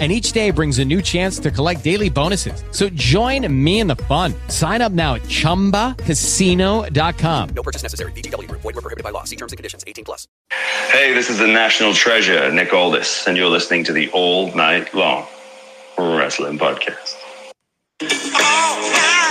and each day brings a new chance to collect daily bonuses. So join me in the fun. Sign up now at ChumbaCasino.com. No purchase necessary. VGW. Void were prohibited by law. See terms and conditions. 18 plus. Hey, this is the national treasure, Nick Aldis, and you're listening to the All Night Long Wrestling Podcast. Oh,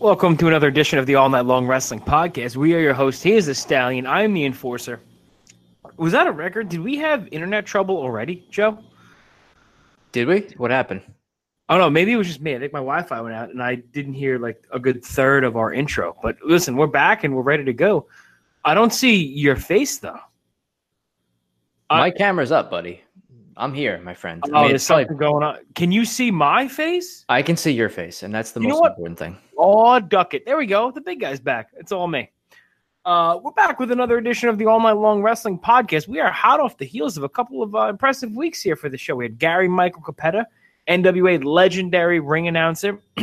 Welcome to another edition of the All Night Long Wrestling Podcast. We are your host. He is the Stallion. I'm the Enforcer. Was that a record? Did we have internet trouble already, Joe? Did we? What happened? Oh no, maybe it was just me. I think my Wi-Fi went out, and I didn't hear like a good third of our intro. But listen, we're back and we're ready to go. I don't see your face though. My camera's up, buddy. I'm here, my friend. I Oh, mean, there's it's probably- something going on. Can you see my face? I can see your face, and that's the You most important thing. Oh, duck it. There we go. The big guy's back. It's all me. Uh, we're back with another edition of the All Night Long Wrestling Podcast. We are hot off the heels of a couple of uh, impressive weeks here for the show. We had Gary Michael Cappetta, NWA legendary ring announcer,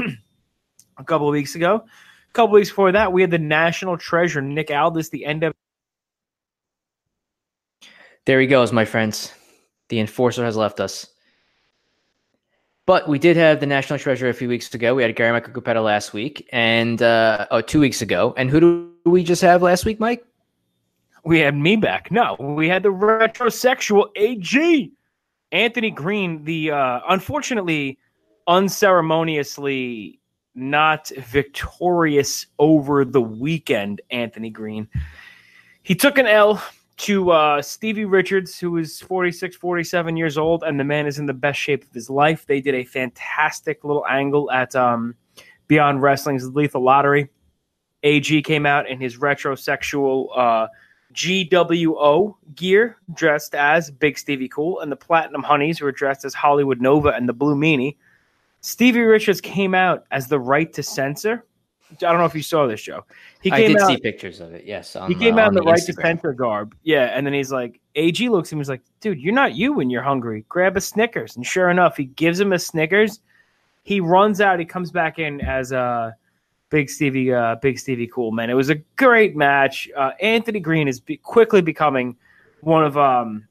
a couple of weeks ago. A couple weeks before that, we had the national treasure, Nick Aldis, the NWA. There he goes, my friends. The enforcer has left us. But we did have the national treasure a few weeks ago. We had Gary Michael Cappetta last week, and uh, oh, two weeks ago. And who do we just have last week, Mike? We had me back. No, we had the retrosexual AG. Anthony Green, the uh, unfortunately unceremoniously not victorious over the weekend, Anthony Green. He took an L to uh, Stevie Richards, who is 46, 47 years old, and the man is in the best shape of his life. They did a fantastic little angle at um, Beyond Wrestling's Lethal Lottery. AG came out in his retrosexual uh, GWO gear, dressed as Big Stevie Cool, and the Platinum Honeys were dressed as Hollywood Nova and the Blue Meanie. Stevie Richards came out as the Right to Censor. I don't know if you saw this show. He I came did out. see pictures of it. Yes, on, He came uh, out in the, right to censor garb. Yeah, and then he's like, AG looks at him. He's like, dude, you're not you when you're hungry. Grab a Snickers. And sure enough, he gives him a Snickers. He runs out. He comes back in as uh, Big Stevie, uh, Big Stevie Cool man. It was a great match. Uh, Anthony Green is be- quickly becoming one of um,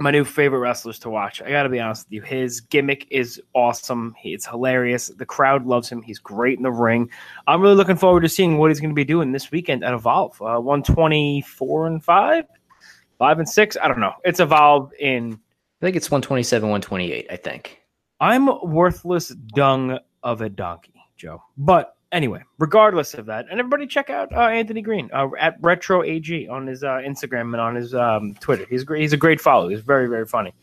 my new favorite wrestlers to watch. I got to be honest with you. His gimmick is awesome. He, it's hilarious. The crowd loves him. He's great in the ring. I'm really looking forward to seeing what he's going to be doing this weekend at Evolve. Uh, 124 and 5, 5 and 6. I don't know. It's Evolve in. I think it's 127, 128, I think. I'm worthless dung of a donkey, Joe. But anyway, regardless of that, and everybody check out uh, Anthony Green uh, at Retro AG on his uh, Instagram and on his um, Twitter. He's great. He's a great follow. He's very very funny.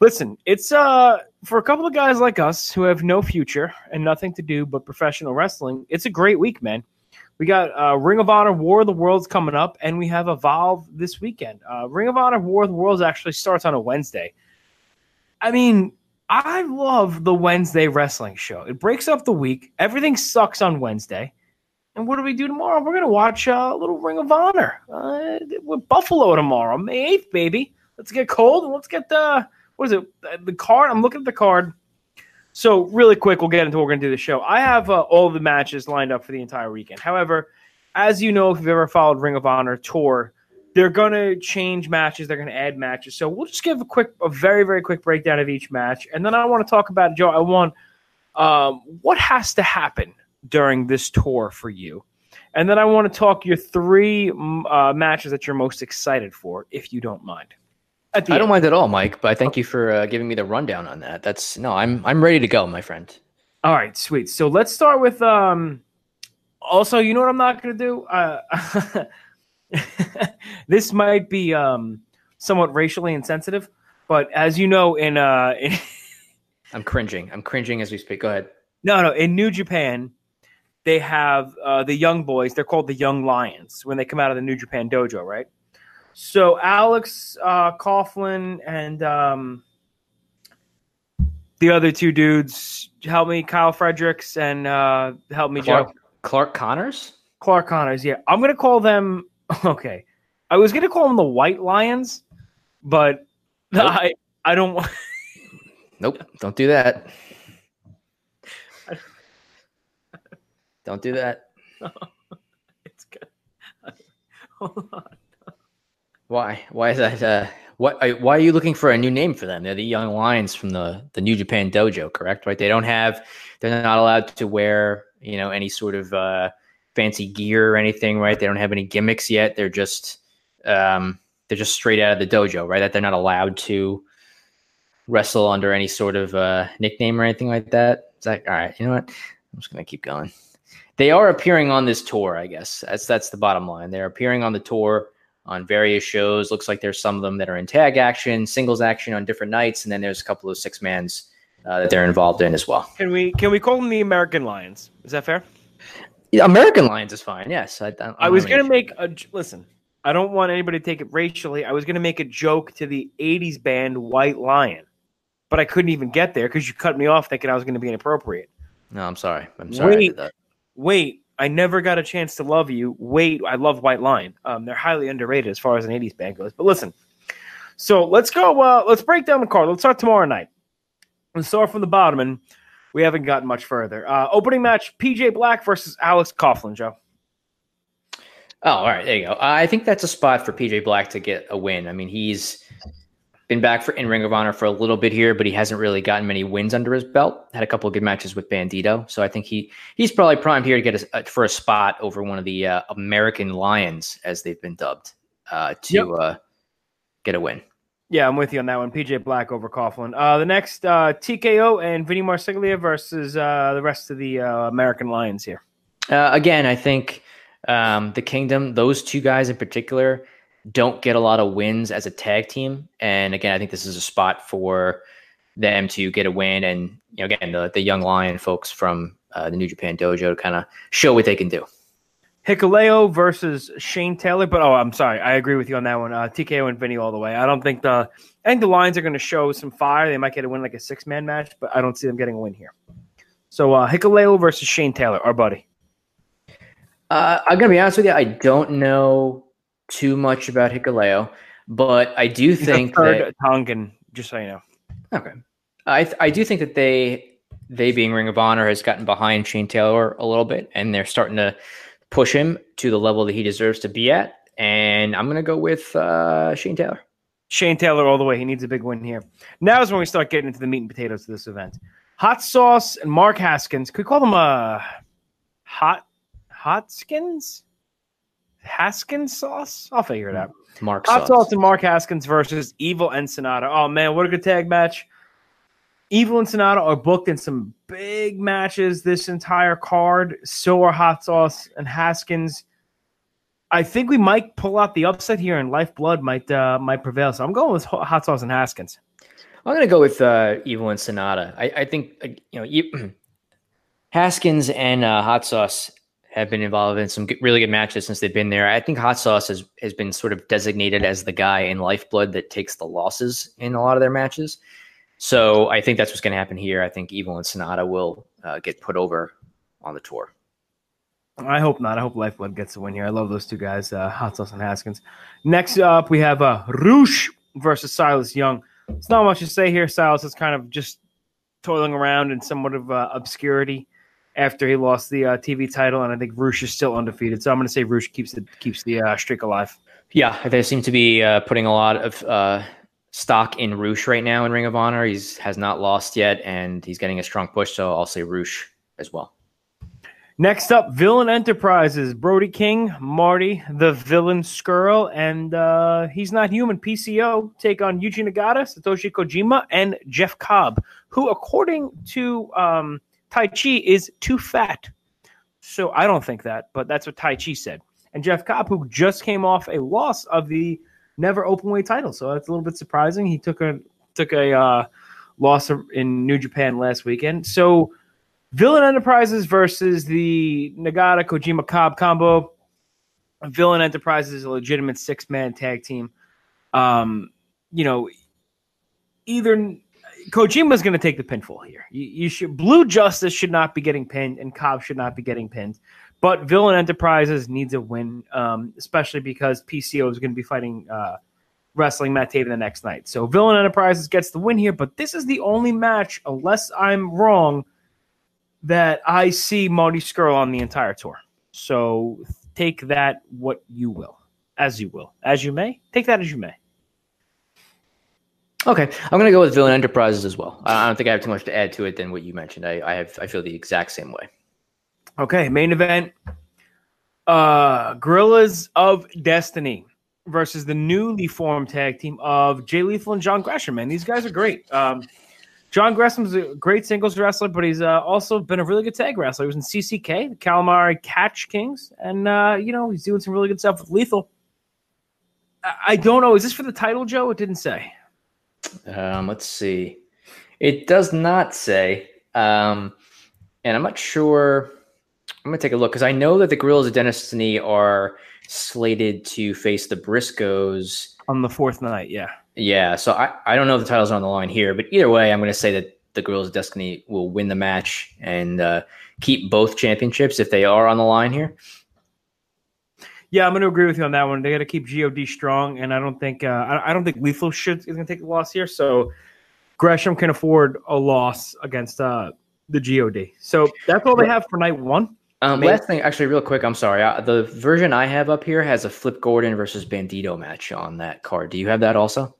Listen, it's uh for a couple of guys like us who have no future and nothing to do but professional wrestling. It's a great week, man. We got uh, Ring of Honor War of the Worlds coming up, and we have Evolve this weekend. Uh, Ring of Honor War of the Worlds actually starts on a Wednesday. I mean, I love the Wednesday wrestling show. It breaks up the week. Everything sucks on Wednesday. And what do we do tomorrow? We're going to watch uh, a little Ring of Honor. Uh, with Buffalo tomorrow, May 8th, baby. Let's get cold and let's get the, what is it, the card? I'm looking at the card. So, really quick, we'll get into what we're going to do the show. I have uh, all the matches lined up for the entire weekend. However, as you know, if you've ever followed Ring of Honor tour, they're going to change matches. They're going to add matches. So we'll just give a quick, a very, very quick breakdown of each match, and then I want to talk about Joe. I want um, what has to happen during this tour for you, and then I want to talk your three mm, uh, matches that you're most excited for, if you don't mind. I don't mind at all, Mike. But I thank you for uh, giving me the rundown on that. That's no, I'm I'm ready to go, my friend. All right, sweet. So let's start with um also, you know what I'm not going to do? Uh this might be um somewhat racially insensitive, but as you know in uh in, I'm cringing. I'm cringing as we speak. Go ahead. no, no, in New Japan they have uh the young boys, they're called the Young Lions when they come out of the New Japan dojo, right? So Alex uh Coughlin and um the other two dudes help me, Kyle Fredericks and uh help me, Joe. Clark, Clark Connors. Clark Connors, yeah. I'm gonna call them okay. I was gonna call them the White Lions, but I I don't want Nope. Don't do that. Don't do that. it's good. Hold on. Why? Why is that? Uh, what? are- Why are you looking for a new name for them? They're the Young Lions from the the New Japan Dojo, correct? Right? They don't have. They're not allowed to wear, you know, any sort of uh, fancy gear or anything, right? They don't have any gimmicks yet. They're just, um, they're just straight out of the dojo, right? That they're not allowed to wrestle under any sort of uh, nickname or anything like that. Is that all right? You know what? I'm just gonna keep going. They are appearing on this tour, I guess. That's that's the bottom line. They're appearing on the tour on various shows. Looks like there's some of them that are in tag action, singles action on different nights, and then there's a couple of six mans uh, that they're involved in as well. Can we can we call them the American Lions? Is that fair? American Lions is fine. Yes, I, I, I was gonna make a listen. I don't want anybody to take it racially. I was gonna make a joke to the '80s band White Lion, but I couldn't even get there because you cut me off thinking I was gonna be inappropriate. No, I'm sorry. I'm sorry. Wait. that. Wait, I never got a chance to love you. Wait, I love White Lion. Um, they're highly underrated as far as an '80s band goes. But listen, so let's go. Uh, let's break down the card. Let's start tomorrow night. Let's start from the bottom, and we haven't gotten much further. Uh, opening match: PJ Black versus Alex Coughlin. Joe. Oh, all right. There you go. I think that's a spot for PJ Black to get a win. I mean, he's been back for in Ring of Honor for a little bit here, but he hasn't really gotten many wins under his belt. Had a couple of good matches with Bandito, so I think he he's probably primed here to get a, for a spot over one of the uh, American Lions, as they've been dubbed, uh, to Yep. uh, get a win. Yeah, I'm with you on that one. PJ Black over Coughlin. Uh, the next uh, TKO and Vinny Marseglia versus uh, the rest of the uh, American Lions here. Uh, again, I think um, the Kingdom, those two guys in particular, don't get a lot of wins as a tag team. And again, I think this is a spot for them to get a win. And you know, again, the, the young lion folks from uh, the New Japan Dojo to kind of show what they can do. Hikuleo versus Shane Taylor, but oh, I'm sorry, I agree with you on that one. Uh, TKO and Vinny all the way. I don't think the I think the Lions are going to show some fire. They might get a win like a six man match, but I don't see them getting a win here. So uh, Hikuleo versus Shane Taylor, our buddy. Uh, I'm gonna be honest with you. I don't know too much about Hikuleo, but I do think that Tongan, just so you know. Okay. I th- I do think that they they being Ring of Honor has gotten behind Shane Taylor a little bit, and they're starting to push him to the level that he deserves to be at. And I'm gonna go with uh, Shane Taylor. Shane Taylor all the way. He needs a big win here. Now is when we start getting into the meat and potatoes of this event. Hot Sauce and Mark Haskins. Could we call them uh, hot hot skins? Haskins sauce? I'll figure it out. Mark Hot Sauce. Sauce and Mark Haskins versus Evil and Sanada. Oh man, what a good tag match. Evil and Sanada are booked in some big matches this entire card. So are Hot Sauce and Haskins. I think we might pull out the upset here, and Lifeblood might uh, might prevail. So I'm going with Hot Sauce and Haskins. I'm gonna go with uh, Evil and Sanada. I, I think uh, you know Haskins and uh, Hot Sauce have been involved in some really good matches since they've been there. I think Hot Sauce has has been sort of designated as the guy in Lifeblood that takes the losses in a lot of their matches. So I think that's what's going to happen here. I think Evil and Sanada will uh, get put over on the tour. I hope not. I hope Lifeblood gets the win here. I love those two guys, uh, Hot Sauce and Haskins. Next up, we have uh, Roosh versus Silas Young. It's not much to say here. Silas is kind of just toiling around in somewhat of uh, obscurity after he lost the uh, TV title, and I think Roosh is still undefeated. So I'm going to say Roosh keeps the keeps the uh, streak alive. Yeah, they seem to be uh, putting a lot of uh, stock in Roosh right now in Ring of Honor. He's has not lost yet, and he's getting a strong push. So I'll say Roosh as well. Next up, Villain Enterprises, Brody King, Marty, the Villain Scurll, and uh, he's not human. PCO take on Yuji Nagata, Satoshi Kojima, and Jeff Cobb, who, according to um, Taichi, is too fat. So I don't think that, but that's what Taichi said. And Jeff Cobb, who just came off a loss of the never open weight title, so that's a little bit surprising. He took a took a uh, loss in New Japan last weekend. So Villain Enterprises versus the Nagata Kojima Cobb combo. Villain Enterprises is a legitimate six man tag team. Um, you know, either Kojima's going to take the pinfall here. You, you, should Blue Justice should not be getting pinned, and Cobb should not be getting pinned. But Villain Enterprises needs a win, um, especially because PCO is going to be fighting uh, wrestling Matt Taven the next night. So Villain Enterprises gets the win here, but this is the only match, unless I'm wrong, that I see Marty Scurll on the entire tour. So take that what you will, as you will, as you may. Take that as you may. Okay, I'm going to go with Villain Enterprises as well. I don't think I have too much to add to it than what you mentioned. I, I have I feel the exact same way. Okay, main event. Uh Guerrillas of Destiny versus the newly formed tag team of Jay Lethal and John Gresham. Man, these guys are great. Um, John Gresham's a great singles wrestler, but he's uh, also been a really good tag wrestler. He was in CCK, the Calamari Catch Kings, and uh, you know he's doing some really good stuff with Lethal. I, I don't know. Is this for the title, Joe? It didn't say. Um, let's see. It does not say, um, and I'm not sure. I'm gonna take a look because I know that the Guerrillas of Destiny are slated to face the Briscoes on the fourth night. Yeah. Yeah, so I, I don't know if the titles are on the line here, but either way, I'm going to say that the Guerrillas of Destiny will win the match and uh, keep both championships if they are on the line here. Yeah, I'm going to agree with you on that one. They got to keep God strong, and I don't think uh, I, I don't think Lethal should is going to take the loss here. So Gresham can afford a loss against uh, the God. So that's all they have for night one. Um, last thing, actually, real quick, I'm sorry. Uh, the version I have up here has a Flip Gordon versus Bandito match on that card. Do you have that also?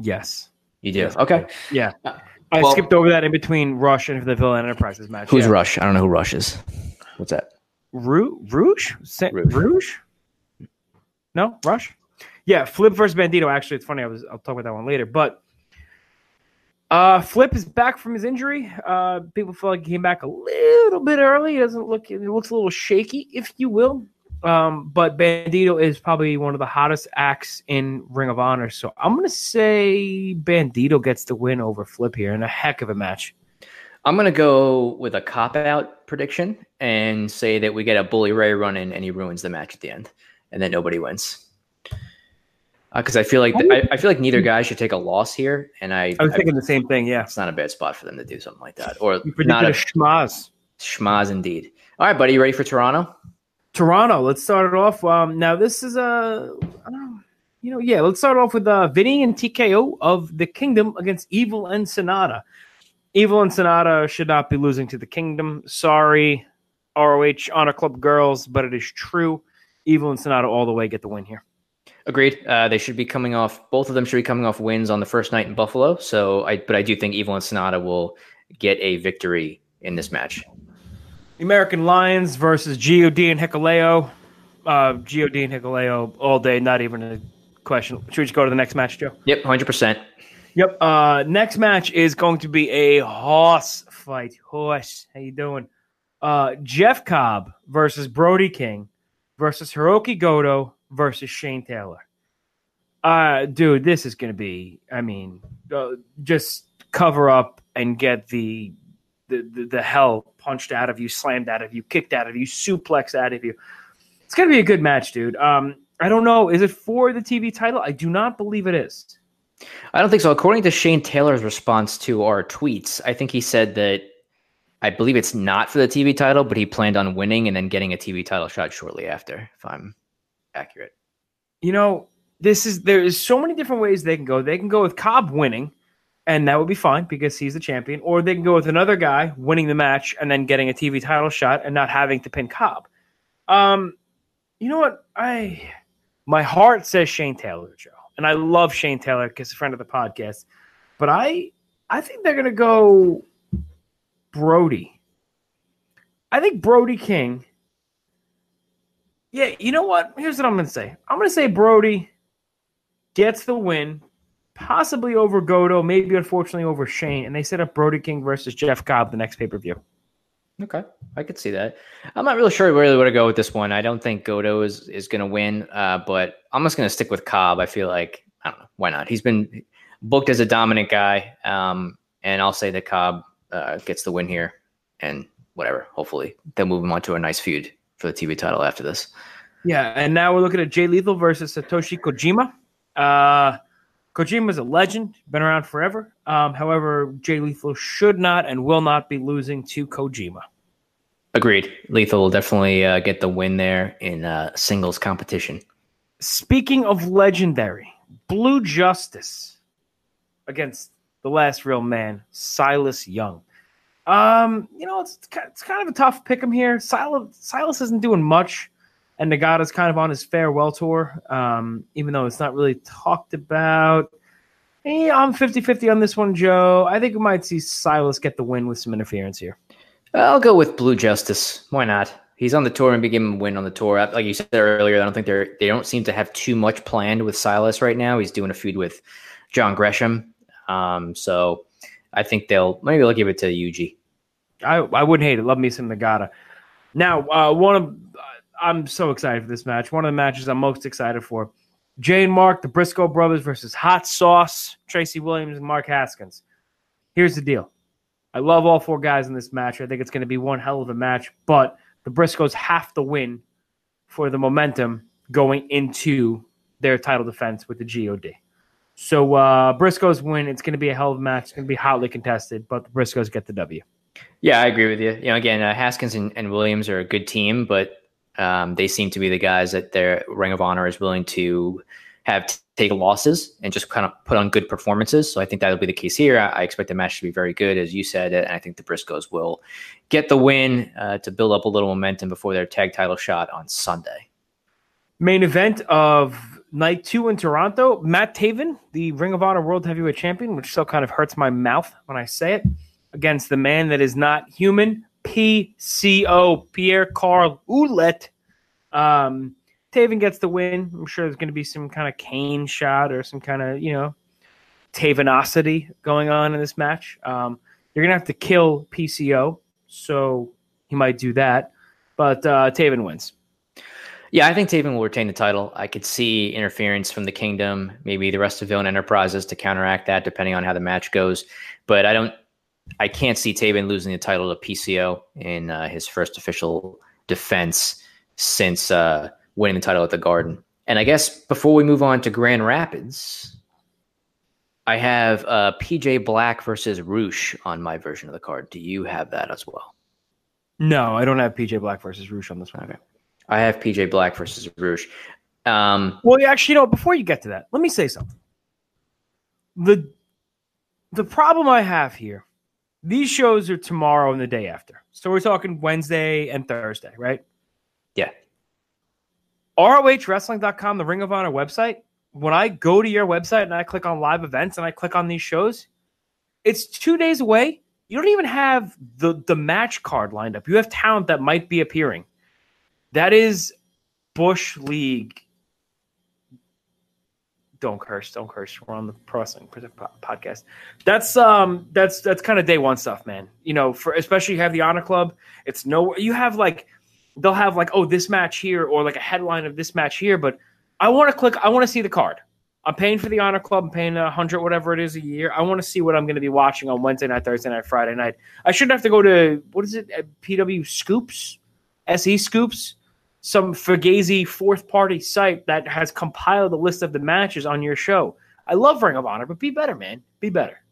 Yes. You do. Yes. Okay. Yeah. I well, skipped over that in between Rush and the Villain Enterprises match. Who's yeah. Rush? I don't know who Rush is. What's that? Ru- Rouge? Sa- Rouge? Rouge? No, Rush. Yeah, Flip versus Bandito. Actually, it's funny. I was. I'll talk about that one later. But uh, Flip is back from his injury. Uh, people feel like he came back a little bit early. He doesn't look. It looks a little shaky, if you will. Um, but Bandito is probably one of the hottest acts in Ring of Honor. So I'm to say Bandito gets the win over Flip here in a heck of a match. I'm to go with a cop out prediction and say that we get a Bully Ray run in and he ruins the match at the end and then nobody wins. Because uh, I feel like the, I, I, feel like neither guy should take a loss here, and I I was thinking the same thing. Yeah, it's not a bad spot for them to do something like that, or not a, a schmaz. Schmaz indeed. All right, buddy, you ready for Toronto? Toronto. Let's start it off. Um, now this is a, you know, yeah. Let's start off with uh, Vinny and TKO of the Kingdom against Evil and Sanada. Evil and Sanada should not be losing to the Kingdom. Sorry, ROH Honor Club girls, but it is true. Evil and Sanada all the way get the win here. Agreed. Uh, they should be coming off. Both of them should be coming off wins on the first night in Buffalo. So, I but I do think Evil and Sanada will get a victory in this match. The American Lions versus God and Hikuleo. Uh, God and Hikuleo all day, not even a question. Should we just go to the next match, Joe? Yep, hundred percent. Yep. Uh, next match is going to be a horse fight. Horse, how you doing? Uh, Jeff Cobb versus Brody King versus Hiroki Goto versus Shane Taylor. Uh, dude, this is going to be. I mean, uh, just cover up and get the the, the, the hell punched out of you, slammed out of you, kicked out of you, suplexed out of you. It's gonna be a good match, dude. Um, I don't know. Is it for the TV title? I do not believe it is. I don't think so. According to Shane Taylor's response to our tweets, I think he said that I believe it's not for the TV title, but he planned on winning and then getting a TV title shot shortly after, if I'm accurate. You know, this is there is so many different ways they can go. They can go with Cobb winning and that would be fine because he's the champion. Or they can go with another guy winning the match and then getting a TV title shot and not having to pin Cobb. Um, you know what? I my heart says Shane Taylor, Joe, and I love Shane Taylor because he's a friend of the podcast. But I I think they're gonna go Brody. I think Brody King. Yeah, you know what? Here's what I'm gonna say. I'm gonna say Brody gets the win, possibly over Goto, maybe unfortunately over Shane, and they set up Brody King versus Jeff Cobb the next pay per view. Okay, I could see that. I'm not really sure really where to go with this one. I don't think Goto is is going to win, uh, but I'm just going to stick with Cobb. I feel like I don't know why not. He's been booked as a dominant guy, um, and I'll say that Cobb uh, gets the win here, and whatever. Hopefully, they'll move him on to a nice feud for the TV title after this. Yeah, and now we're looking at Jay Lethal versus Satoshi Kojima. Uh, Kojima is a legend, been around forever. Um, however, Jay Lethal should not and will not be losing to Kojima. Agreed. Lethal will definitely uh, get the win there in uh, singles competition. Speaking of legendary, Blue Justice against the last real man, Silas Young. Um, you know, it's it's kind of a tough pick him here. Silas Silas isn't doing much, and Nagata's kind of on his farewell tour. Um, even though it's not really talked about. I'm 50-50 on this one, Joe. I think we might see Silas get the win with some interference here. I'll go with Blue Justice. Why not? He's on the tour and begin win on the tour. Like you said earlier, I don't think they're they don't seem to have too much planned with Silas right now. He's doing a feud with John Gresham, um, so I think they'll maybe they'll give it to Yuji. I I wouldn't hate it. Love me some Nagata. Now, uh, one of I'm so excited for this match. One of the matches I'm most excited for: Jay and Mark, the Briscoe brothers versus Hot Sauce, Tracy Williams, and Mark Haskins. Here's the deal: I love all four guys in this match. I think it's going to be one hell of a match, but the Briscoes have to win for the momentum going into their title defense with the God. So uh, Briscoes win. It's going to be a hell of a match. It's going to be hotly contested, but the Briscoes get the W. Yeah, I agree with you. You know, again, uh, Haskins and, and, Williams are a good team, but um, they seem to be the guys that their Ring of Honor is willing to have t- take losses and just kind of put on good performances. So I think that'll be the case here. I, I, expect the match to be very good, as you said, and I think the Briscoes will get the win uh, to build up a little momentum before their tag title shot on Sunday. Main event of night two in Toronto. Matt Taven, the Ring of Honor World Heavyweight Champion, which still kind of hurts my mouth when I say it, against the man that is not human, PCO, Pierre Carl Ouellet. Um, Taven gets the win. I'm sure there's going to be some kind of cane shot or some kind of, you know, Tavenosity going on in this match. Um, you're going to have to kill PCO, so he might do that. But uh, Taven wins. Yeah, I think Taven will retain the title. I could see interference from the Kingdom, maybe the rest of Villain Enterprises to counteract that, depending on how the match goes. But I don't, I can't see Taven losing the title to PCO in uh, his first official defense since uh, winning the title at the Garden. And I guess before we move on to Grand Rapids, I have uh, PJ Black versus Rush on my version of the card. Do you have that as well? No, I don't have PJ Black versus Rush on this one. Okay. I have PJ Black versus Rouge. Um, well, actually, you know, before you get to that, let me say something. The the problem I have here, these shows are tomorrow and the day after. So we're talking Wednesday and Thursday, right? Yeah. ROHWrestling.com, the Ring of Honor website, when I go to your website and I click on live events and I click on these shows, it's two days away. You don't even have the, the match card lined up. You have talent that might be appearing. That is Bush League. Don't curse, don't curse. We're on the Pro Wrestling podcast. That's um, that's that's kind of day one stuff, man. You know, for especially you have the Honor Club. It's no, you have like they'll have like, oh, this match here, or like a headline of this match here. But I want to click. I want to see the card. I'm paying for the Honor Club. I'm paying a hundred, whatever it is, a year. I want to see what I'm going to be watching on Wednesday night, Thursday night, Friday night. I shouldn't have to go to what is it? PW Scoops, SE Scoops, some Fugazi fourth party site that has compiled a list of the matches on your show. I love Ring of Honor, but be better, man. Be better.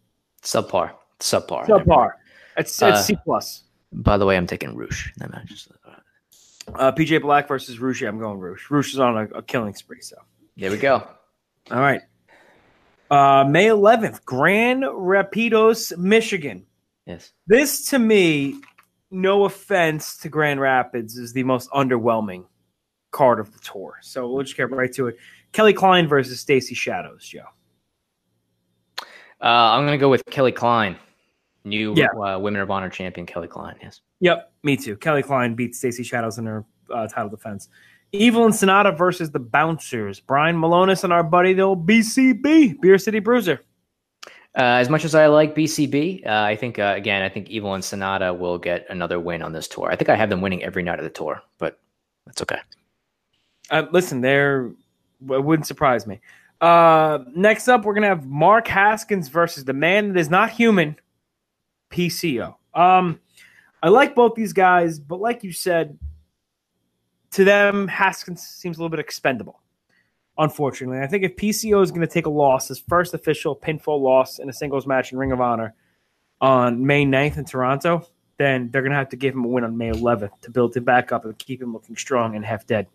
Subpar. Subpar. Subpar. It's, it's uh, C plus. By the way, I'm taking Rush. That match. Uh, PJ Black versus Rush. I'm going Rush. Rush is on a, a, killing spree. So there we go. All right. Uh, May 11th, Grand Rapidos, Michigan. Yes. This to me, no offense to Grand Rapids, is the most underwhelming card of the tour. So we'll just get right to it. Kelly Klein versus Stacy Shadows, Joe. Uh, I'm going to go with Kelly Klein, new Yeah. uh, Women of Honor champion Kelly Klein. Yes. Yep, me too. Kelly Klein beat Stacy Shadows in her uh, title defense. Evil and Sanada versus the Bouncers. Brian Milonas and our buddy, the old BCB, Beer City Bruiser. Uh, as much as I like BCB, uh, I think uh, again, I think Evil and Sanada will get another win on this tour. I think I have them winning every night of the tour, but that's okay. Uh, listen, they're it wouldn't surprise me. Uh, next up, we're gonna have Mark Haskins versus the man that is not human, PCO. Um, I like both these guys, but like you said, to them, Haskins seems a little bit expendable. Unfortunately, I think if PCO is going to take a loss, his first official pinfall loss in a singles match in Ring of Honor on May 9th in Toronto, then they're going to have to give him a win on May 11th to build him back up and keep him looking strong and half dead.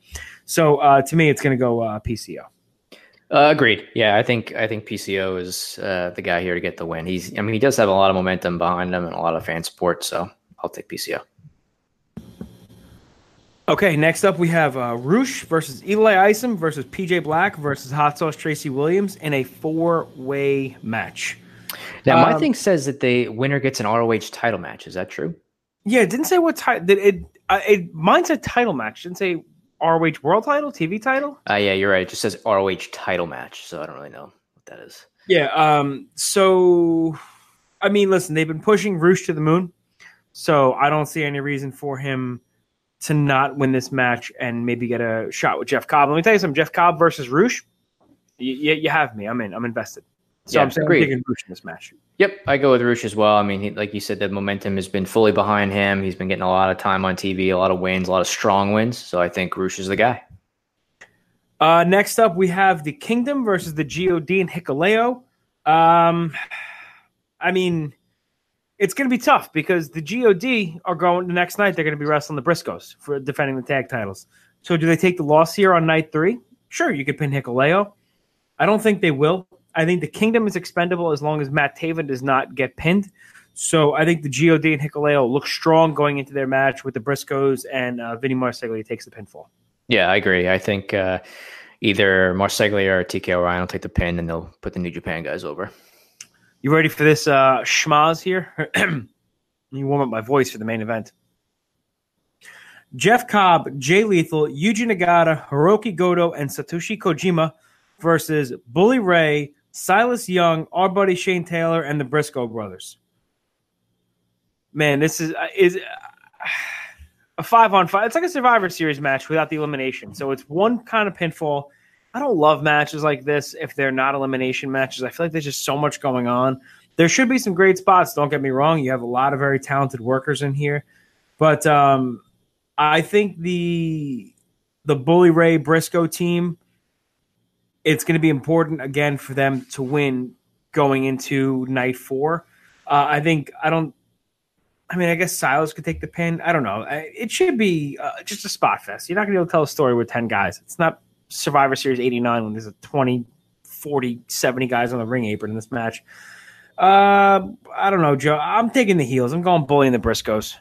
So uh, to me, it's going to go uh, PCO. Uh, agreed. Yeah, I think I think PCO is uh, the guy here to get the win. He's I mean he does have a lot of momentum behind him and a lot of fan support, so I'll take PCO. Okay, next up we have uh, Roosh versus Eli Isom versus PJ Black versus Hot Sauce Tracy Williams in a four-way match. Now my Um, thing says that the winner gets an ROH title match. Is that true? Yeah, it didn't say what title. It, it, uh, it mine said title match. It didn't say ROH World Title, TV title. Uh, yeah, you're right. It just says ROH title match, so I don't really know what that is. Yeah. Um. So, I mean, listen, they've been pushing Roosh to the moon, so I don't see any reason for him to not win this match and maybe get a shot with Jeff Cobb. Let me tell you something: Jeff Cobb versus Roosh. You, you, have me. I'm in. I'm invested. So Yeah, I'm saying I'm taking Roosh in this match. Yep, I go with Roosh as well. I mean, he, like you said, the momentum has been fully behind him. He's been getting a lot of time on TV, a lot of wins, a lot of strong wins. So I think Roosh is the guy. Uh, next up, we have the Kingdom versus the God and Hikuleo. Um, I mean, it's going to be tough because the God are going the next night. They're going to be wrestling the Briscoes for defending the tag titles. So, do they take the loss here on night three? Sure, you could pin Hikuleo. I don't think they will. I think the Kingdom is expendable as long as Matt Taven does not get pinned. So, I think the God and Hikuleo look strong going into their match with the Briscoes, and uh, Vinny Marseglia takes the pinfall. Yeah, I agree. I think uh, either Marseglia or TK O'Ryan will take the pin, and they'll put the New Japan guys over. You ready for this uh, schmaz here? Let me warm up my voice for the main event. Jeff Cobb, Jay Lethal, Yuji Nagata, Hiroki Goto, and Satoshi Kojima versus Bully Ray, Silas Young, our buddy Shane Taylor, and the Briscoe brothers. Man, this is uh, is uh, a five on five. It's like a Survivor Series match without the elimination. So it's one kind of pinfall. I don't love matches like this if they're not elimination matches. I feel like there's just so much going on. There should be some great spots. Don't get me wrong. You have a lot of very talented workers in here, but um, I think the the Bully Ray Briscoe team. It's going to be important again for them to win going into night four. Uh, I think I don't. I mean, I guess Silas could take the pin. I don't know. It should be uh, just a spot fest. You're not going to be able to tell a story with 10 guys. It's not Survivor Series 89 when there's a 20, 40, 70 guys on the ring apron in this match. Uh, I don't know, Joe. I'm taking the heels. I'm going bullying the Briscoes.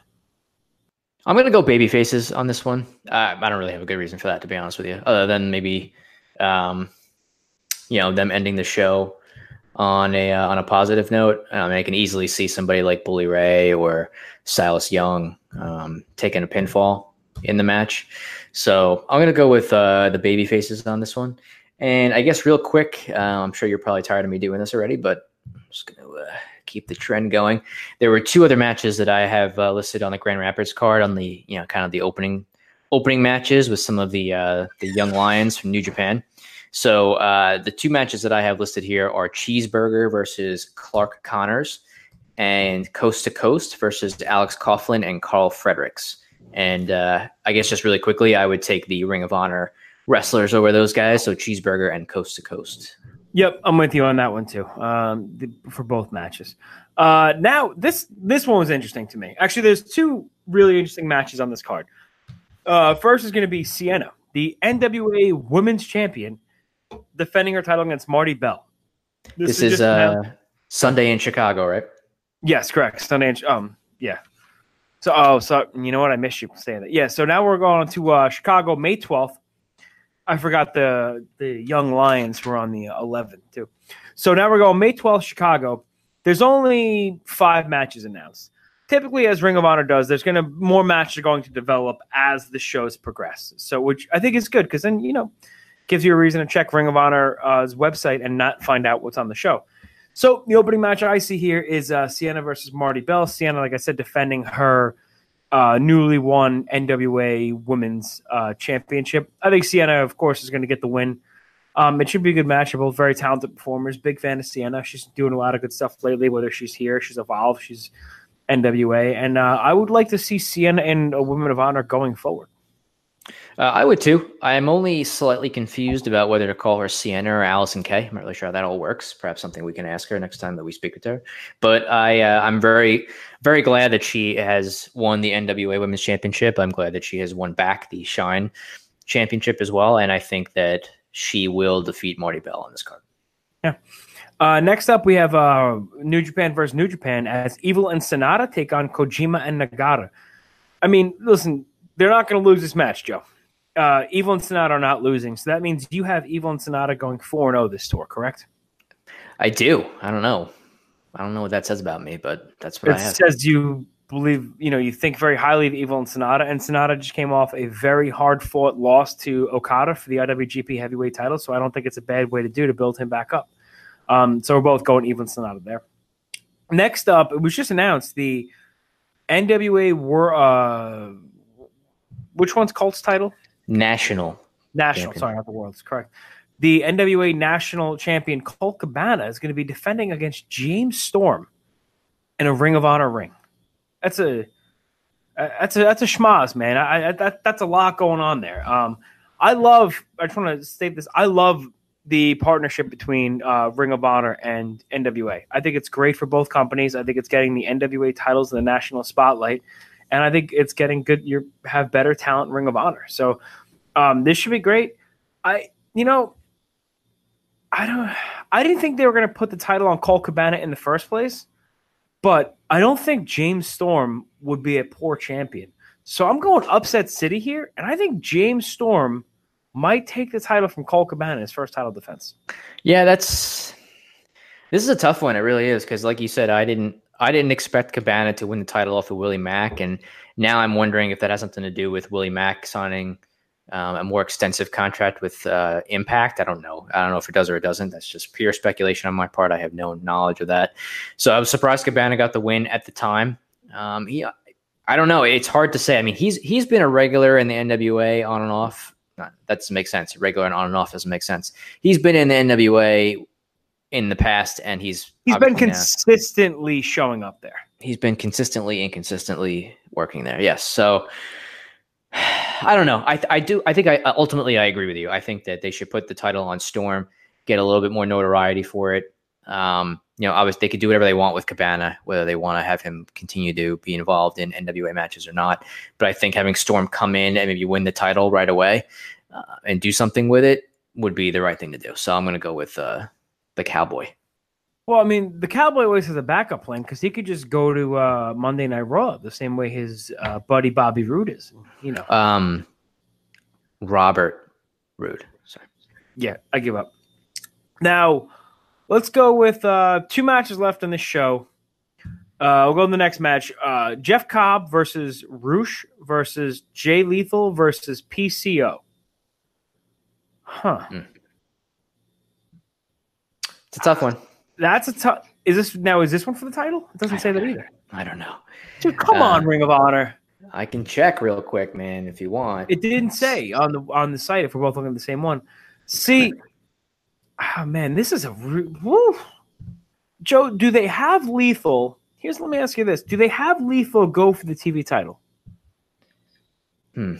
I'm gonna go baby faces on this one. Uh, I don't really have a good reason for that, to be honest with you, other than maybe, um, you know, them ending the show on a uh, on a positive note. I mean, I can easily see somebody like Bully Ray or Silas Young um, taking a pinfall in the match. So I'm gonna go with uh, the baby faces on this one. And I guess real quick, uh, I'm sure you're probably tired of me doing this already, but I'm just gonna uh, keep the trend going. There were two other matches that I have uh, listed on the Grand Rapids card on the you know kind of the opening opening matches with some of the uh, the young lions from New Japan. So uh, the two matches that I have listed here are Cheeseburger versus Clark Connors, and Coast to Coast versus Alex Coughlin and Karl Fredericks. And uh, I guess just really quickly, I would take the Ring of Honor wrestlers over those guys. So Cheeseburger and Coast to Coast. Yep, I'm with you on that one too. Um, the, for both matches. Uh, now this this one was interesting to me. Actually, there's two really interesting matches on this card. Uh, first is going to be Sienna, the NWA Women's Champion, defending her title against Marti Belle. This, just is announced- uh, Sunday in Chicago, right? Yes, correct. Sunday. Um, yeah. So, oh, so you know what? I missed you saying that. Yeah. So now we're going to uh, Chicago, May twelfth. I forgot the the young lions were on the 11th too. So now we're going May 12th, Chicago. There's only five matches announced. Typically, as Ring of Honor does, there's going to more matches are going to develop as the shows progress. So, which I think is good because then you know gives you a reason to check Ring of Honor's website and not find out what's on the show. So the opening match I see here is uh, Sienna versus Marti Belle. Sienna, like I said, defending her uh, newly won NWA Women's uh, Championship. I think Sienna, of course, is going to get the win. Um, it should be a good match. They're both very talented performers. Big fan of Sienna. She's doing a lot of good stuff lately. Whether she's here, she's evolved. She's NWA, and uh, I would like to see Sienna and a Women of Honor going forward. Uh, I would too. I am only slightly confused about whether to call her Sienna or Allison Kay. I'm not really sure how that all works. Perhaps something we can ask her next time that we speak with her. But I, uh, I'm very, very glad that she has won the NWA Women's Championship. I'm glad that she has won back the Shine Championship as well, and I think that she will defeat Marti Belle on this card. Yeah. Uh, next up, we have uh, New Japan versus New Japan as Evil and Sanada take on Kojima and Nagata. I mean, listen, they're not going to lose this match, Joe. Uh, Evil and Sanada are not losing, so that means you have Evil and Sanada going four and zero this tour, correct? I do. I don't know. I don't know what that says about me, but that's what It I have. says you believe, you know, you think very highly of Evil and Sanada, and Sanada just came off a very hard fought loss to Okada for the IWGP Heavyweight title, so I don't think it's a bad way to do to build him back up. Um, so we're both going Evil and Sanada there. Next up, it was just announced the NWA were uh, which one's Colt's title? National. National, Champion. sorry, not the world's correct. The NWA national champion Colt Cabana is going to be defending against James Storm in a Ring of Honor ring. That's a uh, that's a that's a schmaz, man. I, I that that's a lot going on there. Um, I love. I just want to state this. I love the partnership between uh, Ring of Honor and NWA. I think it's great for both companies. I think it's getting the NWA titles in the national spotlight, and I think it's getting good. You have better talent in Ring of Honor. So um, this should be great. I you know. I don't. I didn't think they were going to put the title on Colt Cabana in the first place, but I don't think James Storm would be a poor champion. So I'm going upset city here, and I think James Storm might take the title from Colt Cabana in his first title defense. Yeah, that's this is a tough one. It really is because, like you said, I didn't I didn't expect Cabana to win the title off of Willie Mack, and now I'm wondering if that has something to do with Willie Mack signing um, a more extensive contract with uh, Impact. I don't know. I don't know if it does or it doesn't. That's just pure speculation on my part. I have no knowledge of that. So I was surprised Cabana got the win at the time. Um, he, I don't know. It's hard to say. I mean, he's he's been a regular in the NWA on and off. That doesn't make sense. Regular and on and off doesn't make sense. He's been in the NWA in the past, and he's He's been obviously now- consistently showing up there. he's been consistently and consistently working there. Yes. So I don't know. I, I do. I think I ultimately I agree with you. I think that they should put the title on Storm, get a little bit more notoriety for it. Um, you know, obviously they could do whatever they want with Cabana, whether they want to have him continue to be involved in NWA matches or not. But I think having Storm come in and maybe win the title right away uh, and do something with it would be the right thing to do. So I'm going to go with uh, the Cowboy. Well, I mean, the Cowboy always has a backup plan because he could just go to uh, Monday Night Raw the same way his uh, buddy Bobby Roode is. You know, Um, Robert Roode. Sorry. yeah, I give up. Now, let's go with uh, two matches left in this show. Uh, we'll go to the next match. Uh, Jeff Cobb versus Roosh versus Jay Lethal versus PCO. Huh. It's a tough one. That's a tough. Is this now? Is this one for the title? It doesn't say that either. I don't know. Dude, come Uh, on, Ring of Honor. I can check real quick, man, if you want. It didn't say on the on the site if we're both looking at the same one. See, oh man, this is a woo. Joe. Do they have lethal? Here's let me ask you this: Do they have lethal go for the TV title? Hmm.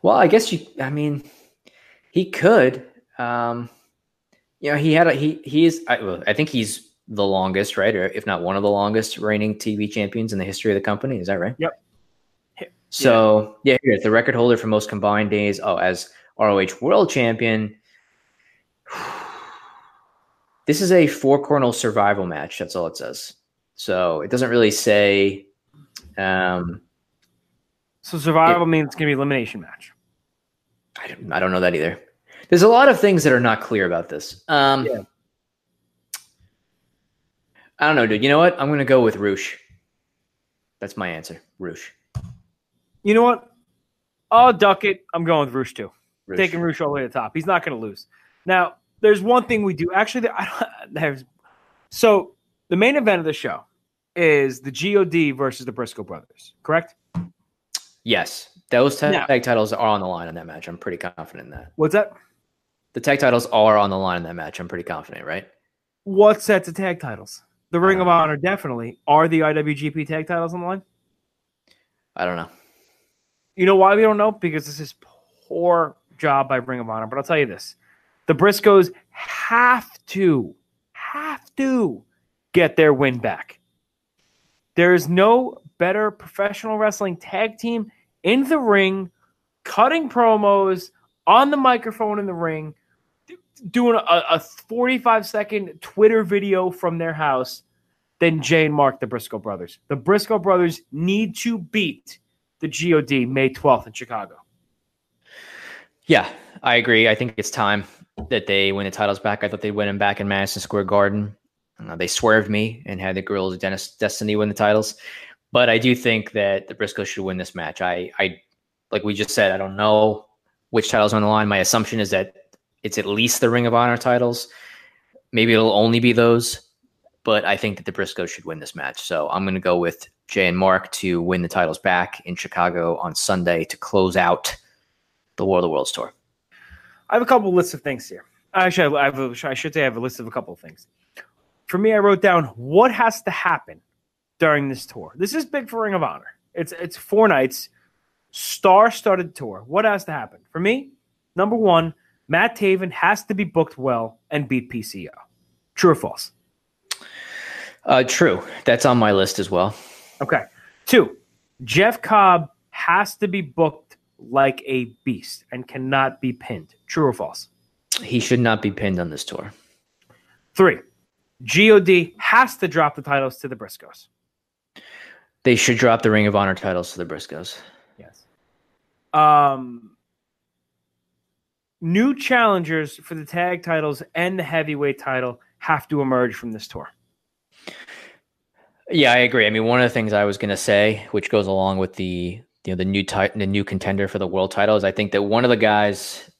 Well, I guess you. I mean, he could. Um, you know, he had a he. He is. I, well, I think he's the longest, right, or if not one of the longest reigning TV champions in the history of the company. Is that right? Yep. So yeah, here's the record holder for most combined days. Oh, as ROH World Champion. This is a four corner survival match. That's all it says. So it doesn't really say. Um, So survival means it's gonna be elimination match. I don't, I don't know that either. There's a lot of things that are not clear about this. Um, Yeah. I don't know, dude. You know what? I'm going to go with Roosh. That's my answer. Roosh. You know what? I'll duck it. I'm going with Roosh too. Roosh. Taking Roosh all the way to the top. He's not going to lose. Now, there's one thing we do. Actually, there- I don't, there's so the main event of the show is the God versus the Briscoe brothers. Correct? Yes, those tag, Now- tag titles are on the line in that match. I'm pretty confident in that. What's that? The tag titles are on the line in that match. I'm pretty confident, right? What sets of tag titles? The Ring of Uh, Honor definitely. Are the IWGP tag titles on the line? I don't know. You know why we don't know? Because this is poor job by Ring of Honor. But I'll tell you this: the Briscoes have to, have to get their win back. There is no better professional wrestling tag team in the ring, cutting promos on the microphone in the ring, doing a, a 45 second Twitter video from their house than Jay and Mark, the Briscoe brothers. The Briscoe brothers need to beat the God May 12th in Chicago. Yeah, I agree. I think it's time that they win the titles back. I thought they'd win them back in Madison Square Garden. Uh, they swerved me and had the Guerrillas of Destiny win the titles. But I do think that the Briscoe should win this match. I, I, like we just said, I don't know which titles on the line. My assumption is that it's at least the Ring of Honor titles. Maybe it'll only be those, but I think that the Briscoes should win this match. So I'm going to go with Jay and Mark to win the titles back in Chicago on Sunday to close out the War of the Worlds tour. I have a couple lists of things here. Actually, I, have a, I should say I have a list of a couple of things. For me, I wrote down what has to happen during this tour. This is big for Ring of Honor. It's it's four nights, star-studded tour. What has to happen? For me, number one, Matt Taven has to be booked well and beat PCO. True or false? Uh, true. That's on my list as well. Okay. Two, Jeff Cobb has to be booked like a beast and cannot be pinned. True or false? He should not be pinned on this tour. Three, God has to drop the titles to the Briscoes. They should drop the Ring of Honor titles to the Briscoes. Yes. Um, new challengers for the tag titles and the heavyweight title have to emerge from this tour. Yeah, I agree. I mean, one of the things I was going to say, which goes along with the you know the new ti- the new contender for the world title, is I think that one of the guys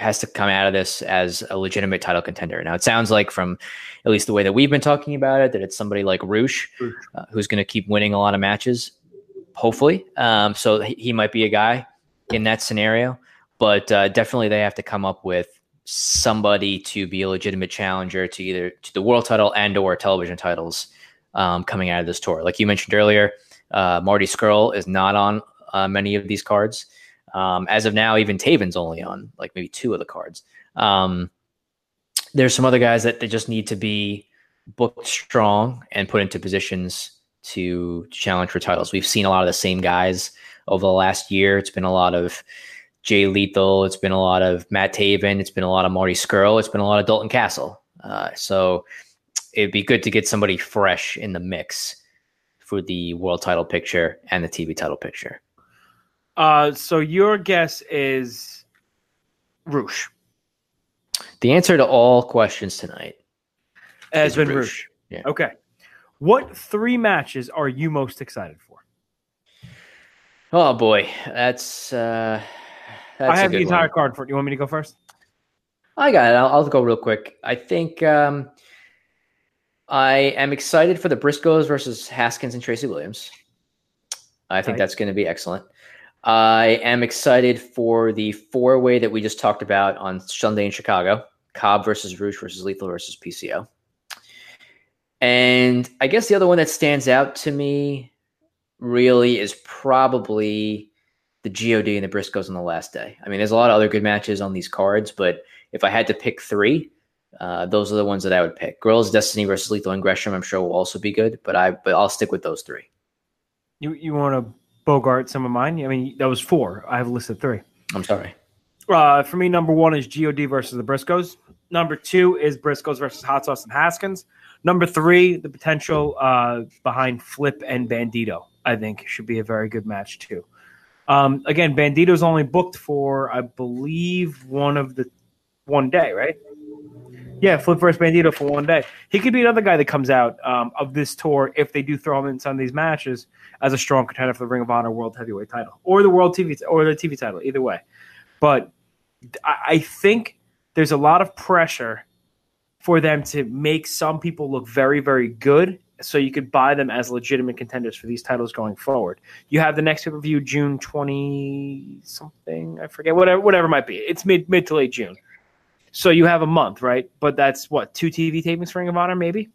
has to come out of this as a legitimate title contender. Now, it sounds like from at least the way that we've been talking about it, that it's somebody like Roosh, uh, who's going to keep winning a lot of matches, hopefully. Um, so he, he might be a guy in that scenario, but uh, definitely they have to come up with somebody to be a legitimate challenger to either to the world title and or television titles um, coming out of this tour. Like you mentioned earlier, uh, Marty Scurll is not on uh, many of these cards. Um, as of now, even Taven's only on like maybe two of the cards. Um, there's some other guys that they just need to be booked strong and put into positions to challenge for titles. We've seen a lot of the same guys over the last year. It's been a lot of Jay Lethal. It's been a lot of Matt Taven. It's been a lot of Marty Scurll. It's been a lot of Dalton Castle. Uh, so it'd be good to get somebody fresh in the mix for the world title picture and the TV title picture. Uh, so your guess is Roosh. The answer to all questions tonight Has been Roosh. Roosh. Yeah. Okay. What three matches are you most excited for? Oh boy, that's uh, that's I have the entire one. card for it. You want me to go first? I got it. I'll, I'll go real quick. I think um, I am excited for the Briscoes versus Haskins and Tracy Williams. I think Right. that's going to be excellent. I am excited for the four way that we just talked about on Sunday in Chicago Cobb versus Rouge versus Lethal versus PCO. And I guess the other one that stands out to me really is probably the God and the Briscoes on the last day. I mean, there's a lot of other good matches on these cards, but if I had to pick three, uh, those are the ones that I would pick. Girls Destiny versus Lethal and Gresham, I'm sure will also be good, but I but I'll stick with those three. You you want to bogart some of mine? I mean, that was four. I have listed three. I'm sorry. Uh, for me, number one is God versus the Briscoes. Number two is Briscoes versus Hot Sauce and Haskins. Number three, the potential uh, behind Flip and Bandido. I think should be a very good match too. Um, again, Bandido's only booked for, I believe, one of the one day, right? Yeah, Flip versus Bandido for one day. He could be another guy that comes out um, of this tour if they do throw him in some of these matches as a strong contender for the Ring of Honor World Heavyweight Title or the World TV or the TV title, either way. But I, I think there's a lot of pressure for them to make some people look very, very good so you could buy them as legitimate contenders for these titles going forward. You have the next pay per view June twenty something, I forget whatever whatever it might be. It's mid mid to late June, so you have a month, right? But that's what two TV tapings for Ring of Honor, maybe.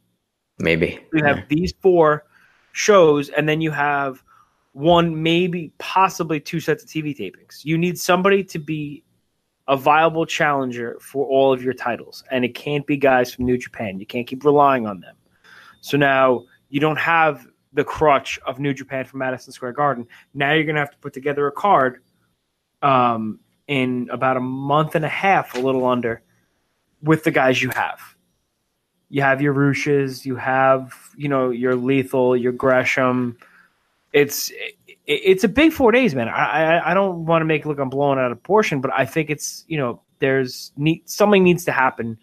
Maybe. You have these four shows, and then you have one, maybe possibly two sets of TV tapings. You need somebody to be a viable challenger for all of your titles, and it can't be guys from New Japan. You can't keep relying on them. So now you don't have the crutch of New Japan from Madison Square Garden. Now you're going to have to put together a card um, in about a month and a half, a little under, with the guys you have. You have your Rushes, you have you know your Lethal, your Gresham. It's it, it's a big four days, man. I I, I don't want to make it look I'm blowing out of proportion, but I think it's you know there's need, something needs to happen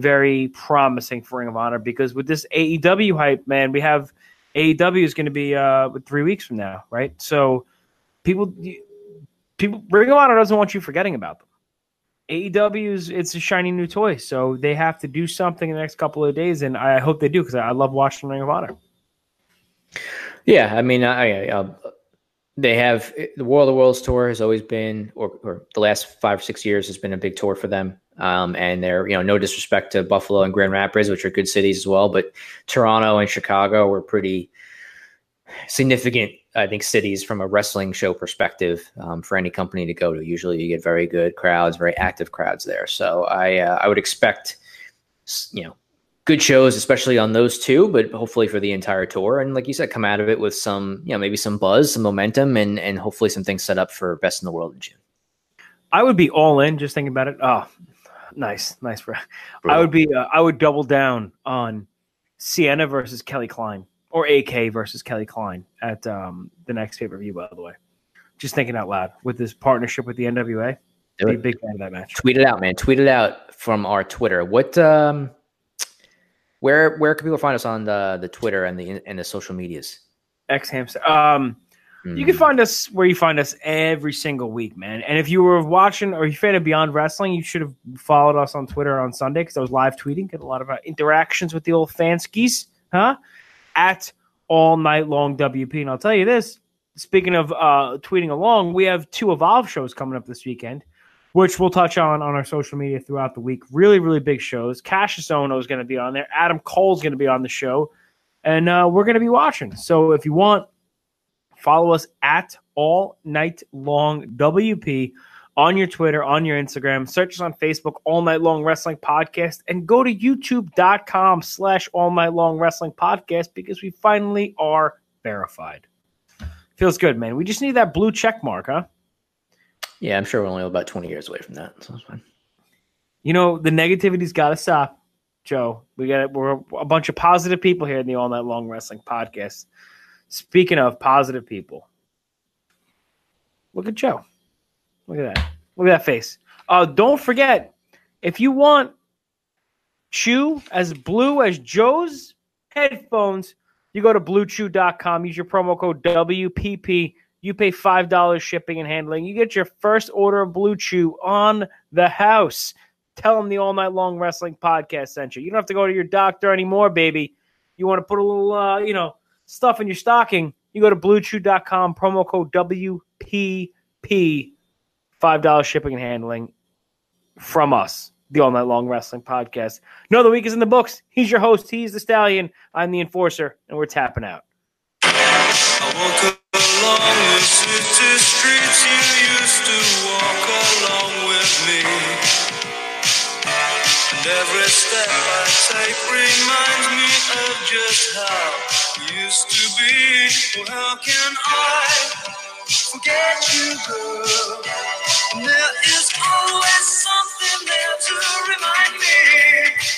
very promising for Ring of Honor because with this AEW hype, man, we have AEW is going to be uh three weeks from now, right? So people, people, Ring of Honor doesn't want you forgetting about them. AEW is it's a shiny new toy, so they have to do something in the next couple of days, and I hope they do because I love watching Ring of Honor. Yeah, I mean, I, I uh, they have the World of Worlds tour has always been, or, or the last five or six years has been a big tour for them. Um, and they're, you know, no disrespect to Buffalo and Grand Rapids, which are good cities as well, but Toronto and Chicago were pretty significant, I think, cities from a wrestling show perspective um, for any company to go to. Usually, you get very good crowds, very active crowds there. So I, uh, I would expect, you know, good shows, especially on those two, but hopefully for the entire tour. And like you said, come out of it with some, you know, maybe some buzz, some momentum, and and hopefully some things set up for best in the world in June. I would be all in just thinking about it. Oh, nice, nice, bro. I would be. Uh, I would double down on Sienna versus Kelly Klein or AK versus Kelly Klein at um, the next pay per view. By the way, just thinking out loud with this partnership with the NWA. Be a big fan of that match. Tweet it out, man. Tweet it out from our Twitter. What um where where can people find us on the the Twitter and the and the social medias? X hamster. Um, you can find us where you find us every single week, man. And if you were watching or you fan of Beyond Wrestling, you should have followed us on Twitter on Sunday because I was live tweeting, get a lot of uh, interactions with the old fanskis, huh? At all night long WP. And I'll tell you this: speaking of uh, tweeting along, we have two Evolve shows coming up this weekend, which we'll touch on on our social media throughout the week. Really, really big shows. Kassius Ohno is going to be on there. Adam Cole's going to be on the show, and uh, we're going to be watching. So if you want follow us at all night long WP on your Twitter, on your Instagram. Search us on Facebook, All Night Long Wrestling Podcast, and go to youtube.com slash All Night Long Wrestling Podcast because we finally are verified. Feels good, man. We just need that blue check mark, huh? Yeah, I'm sure we're only about 20 years away from that. So it's fine. You know, the negativity's got to stop, Joe. We got we're a bunch of positive people here in the All Night Long Wrestling Podcast. Speaking of positive people, look at Joe. Look at that. Look at that face. Uh, don't forget, if you want Chew as blue as Joe's headphones, you go to bluechew.com. Use your promo code WPP. You pay $5 shipping and handling. You get your first order of Blue Chew on the house. Tell them the All Night Long Wrestling Podcast sent you. You don't have to go to your doctor anymore, baby. You want to put a little, uh, you know, stuff in your stocking. You go to bluechew.com, promo code WPP, $5 shipping and handling from us, the All Night Long Wrestling Podcast. Another week is in the books. He's your host. He's the Stallion. I'm the Enforcer, and we're tapping out. And every step I take reminds me of just how we used to be. Well, how can I forget you, girl? And there is always something there to remind me.